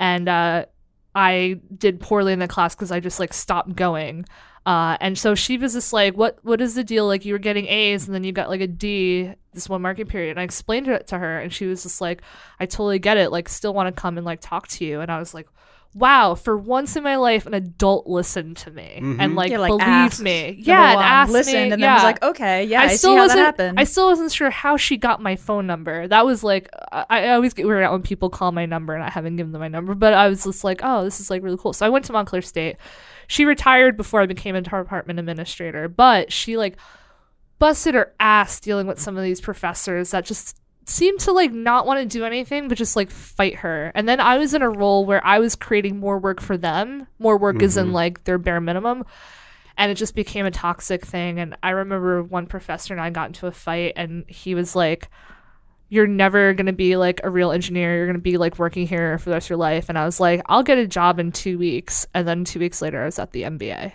and uh, I did poorly in the class because I just like stopped going. Uh, and so she was just like, "What? What is the deal? Like you were getting A's and then you got like a D this one marking period." And I explained it to her, and she was just like, "I totally get it. Like, still want to come and like talk to you." And I was like, "Wow! For once in my life, an adult listened to me mm-hmm. and like, Yeah, like believed asked, me. Yeah, and asked listened, me. and then yeah. was like, okay, yeah, I, still see how wasn't. that happened. I still wasn't sure how she got my phone number. That was like, I, I always get weirded out when people call my number and I haven't given them my number. But I was just like, oh, this is like really cool. So I went to Montclair State. She retired before I became a department administrator, but she like busted her ass dealing with some of these professors that just seemed to like not want to do anything but just like fight her. And then i was in a role where i was creating more work for them. More work is in mm-hmm. like their bare minimum. And it just became a toxic thing. And i remember one professor and i got into a fight and he was like you're never going to be like a real engineer. You're going to be like working here for the rest of your life. And i was like i'll get a job in two weeks. And then two weeks later i was at the NBA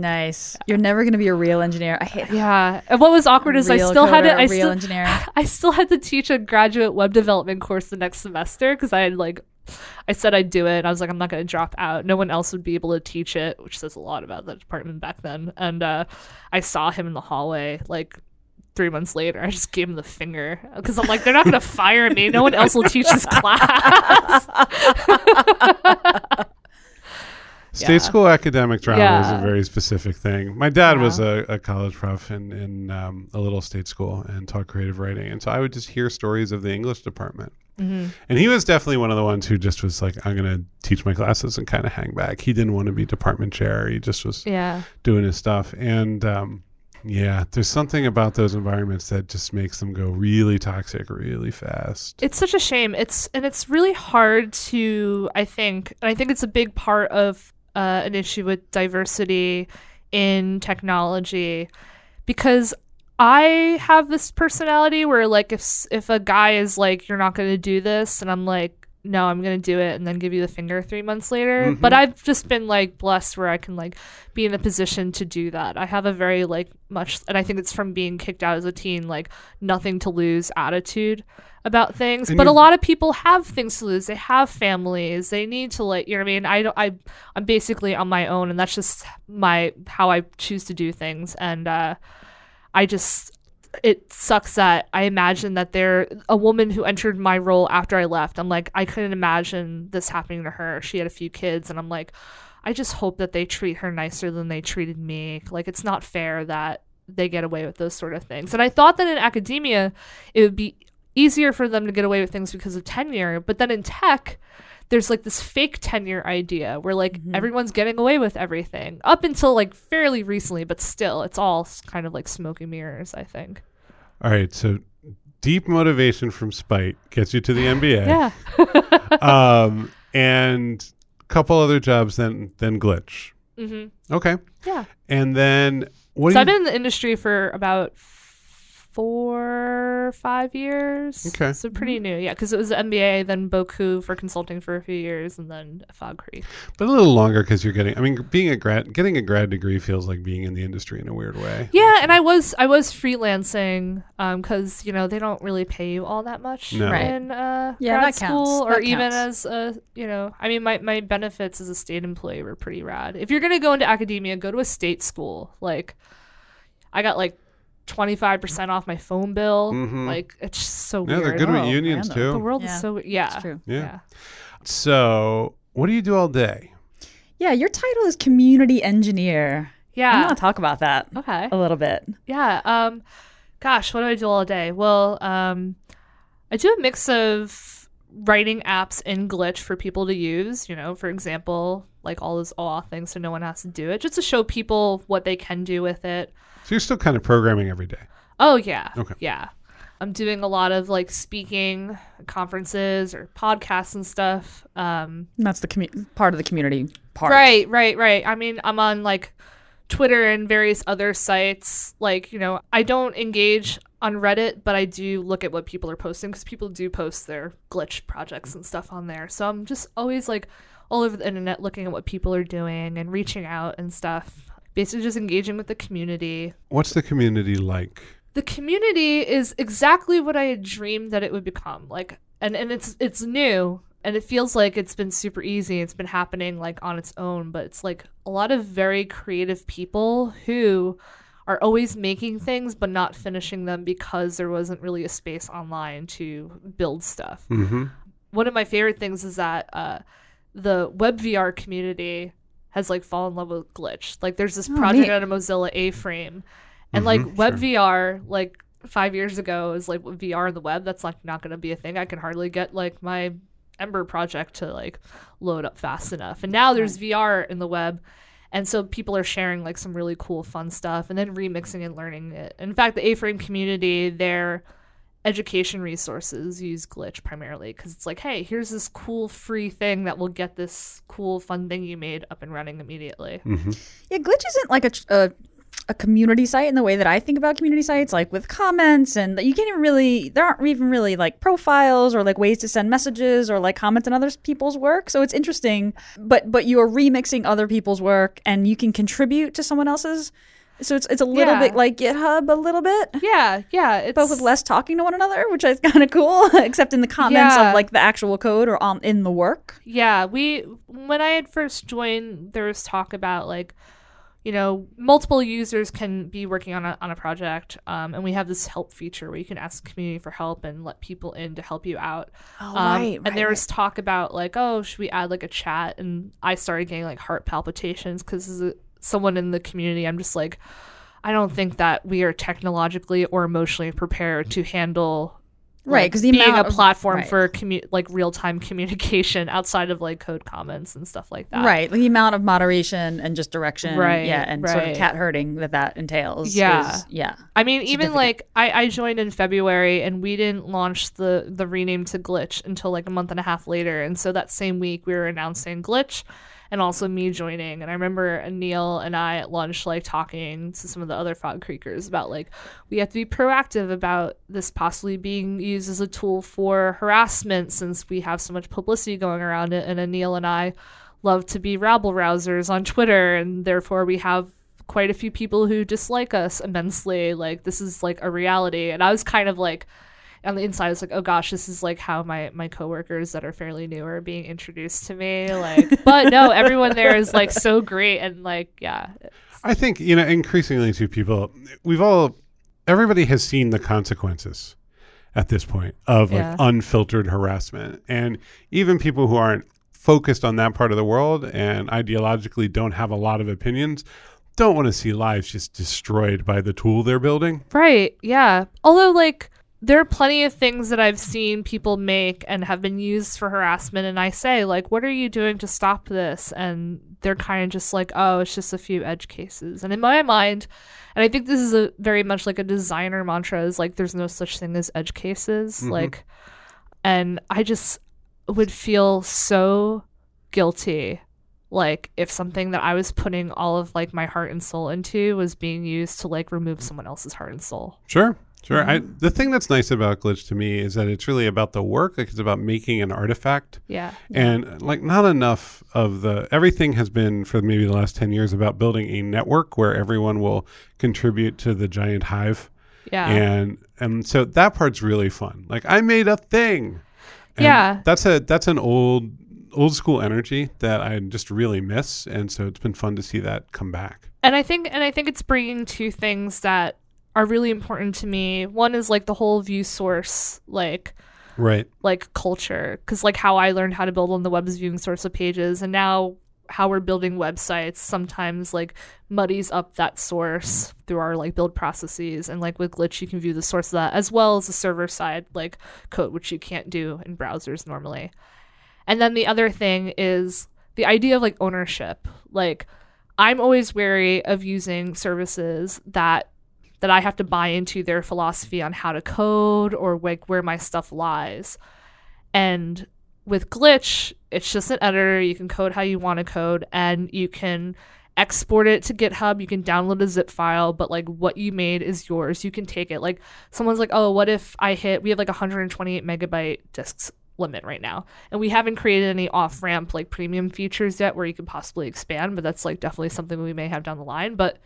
nice. You're never gonna be a real engineer. I hate yeah and what was awkward is i still had coder, it i real still engineer. [LAUGHS] I still had to teach a graduate web development course the next semester because I had like I said I'd do it. And I was like, I'm not going to drop out. No one else would be able to teach it, which says a lot about the department back then. And uh, I saw him in the hallway like three months later. I just gave him the finger because I'm like, they're not going to fire me. No one else will teach this [LAUGHS] class. [LAUGHS] State Yeah. school academic drama is a very specific thing. My dad was a, a college prof in, in um, a little state school and taught creative writing. And so I would just hear stories of the English department. Mm-hmm. And he was definitely one of the ones who just was like, I'm going to teach my classes and kind of hang back. He didn't want to be department chair. He just was yeah. doing his stuff. And um, yeah, there's something about those environments that just makes them go really toxic really fast. it's such a shame it's and it's really hard to i think and i think it's a big part of uh, an issue with diversity in technology. Because i have this personality where like if if a guy is like you're not going to do this and i'm like no i'm going to do it and then give you the finger three months later. But i've just been like blessed where i can like be in a position to do that. I have a very like much and i think it's from being kicked out as a teen like nothing to lose attitude about things. And but a lot of people have things to lose. They have families. They need to like you know what i mean? I don't i i'm basically on my own and that's just my how i choose to do things. And uh i just it sucks that I imagine that there a woman who entered my role after I left. I'm like I couldn't imagine this happening to her. She had a few kids and I'm like I just hope that they treat her nicer than they treated me. Like it's not fair that they get away with those sort of things. And I thought that in academia it would be easier for them to get away with things because of tenure, but then in tech there's like this fake tenure idea where like Mm-hmm. everyone's getting away with everything up until like fairly recently, but still, it's all kind of like smoke and mirrors. I think. All right, so deep motivation from spite gets you to the NBA. [LAUGHS] Yeah. [LAUGHS] um, and a couple other jobs, then then glitch. hmm Okay, Yeah. and then what? So do I've been in the industry for about four, five years. Okay. So pretty new, yeah. Because it was NBA, then Bocoup for consulting for a few years, and then Fog Creek. but a little longer because you're getting. I mean, being a grad, getting a grad degree feels like being in the industry in a weird way. Yeah, and I was I was freelancing because you know they don't really pay you all that much No. Right. in uh, Yeah, grad that counts. school, or That even counts. as a you know I mean my my benefits as a state employee were pretty rad. If you're gonna go into academia, go to a state school. Like I got like twenty five percent off my phone bill. Mhm. Like it's just so Yeah, weird. they're good with Oh, unions random. The world Yeah, is so yeah. It's true. Yeah. So, what do you do all day? Yeah, your title is community engineer. Yeah. I Yeah. want to talk about that Okay. a little bit. Yeah. Um, gosh, what do I do all day? Well, um, I do a mix of writing apps in Glitch for people to use. You know, for example, like all those OAuth things, so no one has to do it, just to show people what they can do with it. So you're still kind of programming every day. Oh yeah. Okay. Yeah. I'm doing a lot of like speaking conferences or podcasts and stuff. Um, And That's the commu- part of the community part. Right, right, right. I mean, I'm on like Twitter and various other sites. Like, you know, I don't engage on Reddit, but I do look at what people are posting because people do post their glitch projects and stuff on there. So I'm just always like all over the internet looking at what people are doing and reaching out and stuff. Basically, just engaging with the community. What's the community like? The community is exactly what I had dreamed that it would become. Like, and and it's it's new and it feels like it's been super easy. It's been happening like on its own, but it's like a lot of very creative people who are always making things but not finishing them because there wasn't really a space online to build stuff. Mm-hmm. One of my favorite things is that uh, the WebVR community has like fallen in love with glitch. Like there's this Oh, project neat. out of Mozilla A-Frame, and like Mhm, sure. WebVR, like five years ago, is like VR in the web. That's like not going to be a thing. I can hardly get like my Ember project to like load up fast enough. And now there's VR in the web. And so people are sharing like some really cool fun stuff and then remixing and learning it. In fact, the A-frame community, their education resources use glitch primarily because it's like, hey, here's this cool free thing that will get this cool fun thing you made up and running immediately. Mm-hmm. Yeah, Glitch isn't like a, a a community site in the way that I think about community sites, like with comments and you can't even really there aren't even really like profiles or like ways to send messages or like comments on other people's work. So it's interesting, but but you are remixing other people's work and you can contribute to someone else's. So it's it's a little Yeah. bit like GitHub, a little bit. Yeah, yeah. It's But with less talking to one another, which is [LAUGHS] kind of cool, [LAUGHS] except in the comments Yeah. of like the actual code or on in the work. Yeah, we when I had first joined, there was talk about like, you know, multiple users can be working on a on a project, um, and we have this help feature where you can ask the community for help and let people in to help you out. Oh, Um, and there was talk about like, oh, should we add like a chat? And I started getting like heart palpitations because someone in the community, I'm just like, I don't think that we are technologically or emotionally prepared to handle Right, because the being a of- platform right. for commu- like real time communication [LAUGHS] outside of like code comments and stuff like that. Right, the amount of moderation and just direction, Right, Yeah, and sort of cat herding that that entails. Yeah. is- yeah. I mean, even like I, I joined in February and we didn't launch the the rename to Glitch until like a month and a half later. And so that same week we were announcing Glitch and also me joining. And I remember Neil and I at lunch like talking to some of the other Fog Creekers about like we have to be proactive about this possibly being used as a tool for harassment since we have so much publicity going around it. And Neil and I love to be rabble rousers on Twitter and therefore we have quite a few people who dislike us immensely. Like this is like a reality. And I was kind of like on the inside, I was like, oh gosh, this is like how my my coworkers that are fairly new are being introduced to me. Like, [LAUGHS] but no, everyone there is like so great and like yeah, I think you know increasingly to people, we've all, everybody has seen the consequences at this point of like Yeah. unfiltered harassment, and even people who aren't focused on that part of the world and ideologically don't have a lot of opinions don't want to see lives just destroyed by the tool they're building. right, yeah. Although like there are plenty of things that I've seen people make and have been used for harassment, and I say like, "What are you doing to stop this?" And they're kind of just like, "Oh, it's just a few edge cases." And in my mind, and I think this is a very much like a designer mantra is like, "There's no such thing as edge cases." Mm-hmm. Like, and I just would feel so guilty like if something that I was putting all of like my heart and soul into was being used to like remove someone else's heart and soul. Sure. Sure. I, mm-hmm. the thing that's nice about Glitch to me is that it's really about the work. Like it's about making an artifact. Yeah. And like not enough of the everything has been for maybe the last 10 years about building a network where everyone will contribute to the giant hive. Yeah. And and so that part's really fun. Like I made a thing. And Yeah. That's a that's an old old school energy that I just really miss and so it's been fun to see that come back. and I think and I think it's bringing two things that are really important to me. One is like the whole view source like Right. like culture because like how I learned how to build on the web's viewing source of pages and now how we're building websites sometimes like muddies up that source through our like build processes and like with glitch you can view the source of that as well as the server side like code which you can't do in browsers normally and then the other thing is the idea of like ownership like i'm always wary of using services that that i have to buy into their philosophy on how to code or like where my stuff lies. And with glitch it's just an editor. You can code how you want to code and you can export it to github. You can download a zip file but like what you made is yours. You can take it. Like someone's like oh what if i hit we have like 128 megabyte disks limit right now. And we haven't created any off ramp like premium features yet where you could possibly expand but that's like definitely something we may have down the line. But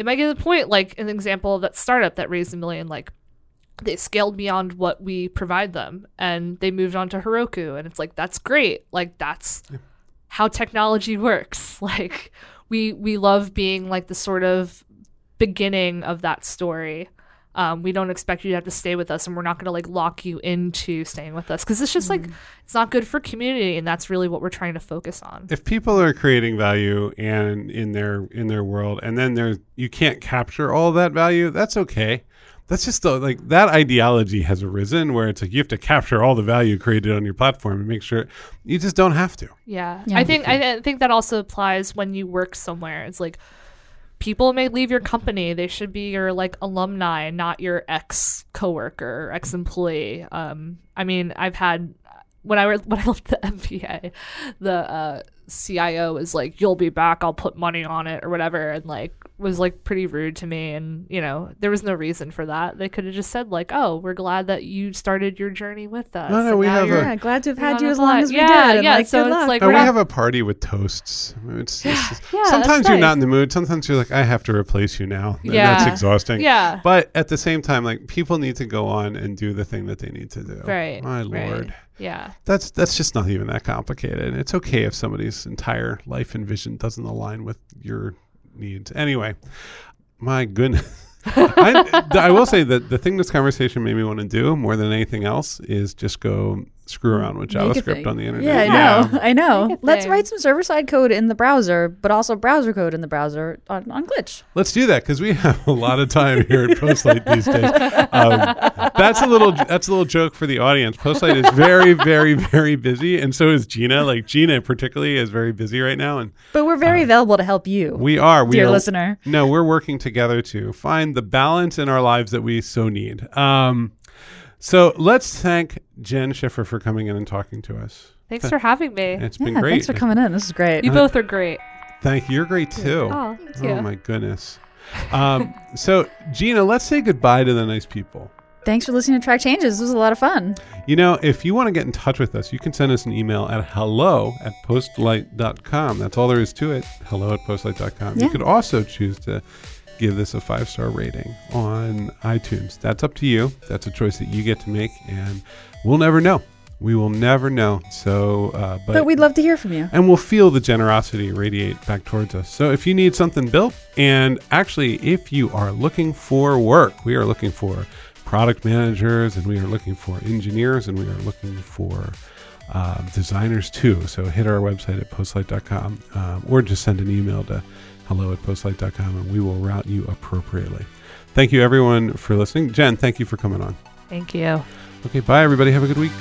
it might get to the point like an example of that startup that raised a million like they scaled beyond what we provide them and they moved on to Heroku and it's like that's great. Like that's how technology works. [LAUGHS] Like we we love being like the sort of beginning of that story um, we don't expect you to have to stay with us and we're not going to like lock you into staying with us because it's just like it's not good for community and that's really what we're trying to focus on if people are creating value and in their in their world and then there's you can't capture all that value that's okay that's just the, like that ideology has arisen where it's like you have to capture all the value created on your platform and make sure you just don't have to Yeah. Yeah. I think I, I think that also applies when you work somewhere. It's like people may leave your company. They should be your like alumni, not your ex coworker or ex employee. Um, I mean, I've had when I was [LAUGHS] when I left the NBA, the uh, CIO was like, "You'll be back. I'll put money on it or whatever," and like was like pretty rude to me. And you know, there was no reason for that. They could have just said like, "Oh, we're glad that you started your journey with us." No, no, we have a- Yeah, glad to have had you as long as we yeah, did. Yeah, like, so it's like or we're we not- have a party with toasts it's, it's- Yeah, sometimes you're not in the mood sometimes you're like i have to replace you now Th- Yeah. that's exhausting Yeah. but at the same time like people need to go on and do the thing that they need to do Right. my right. Yeah. that's that's just not even that complicated. And It's okay if somebody's entire life and vision doesn't align with your needs. Anyway, my goodness. [LAUGHS] I, I will say that the thing this conversation made me want to do more than anything else is just go screw around with JavaScript on the internet. Yeah, I know. [LAUGHS] I know. Let's write some server side code in the browser, but also browser code in the browser on, on Glitch. Let's do that because we have a lot of time here at Postlight these days. [LAUGHS] Um, that's a little that's a little joke for the audience. Postlight is very, very, very busy, and so is Gina. Like Gina, particularly, is very busy right now, and But we're very available to help you, Uh, we are. We dear are, listener. No, we're working together to find the balance in our lives that we so need. Um, so let's thank Jenn Schiffer for coming in and talking to us. Thanks for having me. It's been great. thanks for coming in. This is great. You both are great. Thank you. You're great too. Oh, thank Oh my goodness. Um, [LAUGHS] so Gina, let's say goodbye to the nice people. Thanks for listening to Track Changes. This was a lot of fun. You know, if you want to get in touch with us, you can send us an email at hello at postlight.com. That's all there is to it. Hello at postlight.com. You Yeah. could also choose to give this a five star rating on iTunes. That's up to you. That's a choice that you get to make, and we'll never know. We will never know. So, uh, but, But, we'd love to hear from you. and we'll feel the generosity radiate back towards us. So if you need something built, and actually, if you are looking for work, we are looking for product managers, and we are looking for engineers, and we are looking for um, designers too. So hit our website at postlight.com um, or just send an email to hello at postlight.com and we will route you appropriately. Thank you, everyone, for listening. Jenn, thank you for coming on. Thank you. Okay, bye, everybody. Have a good week.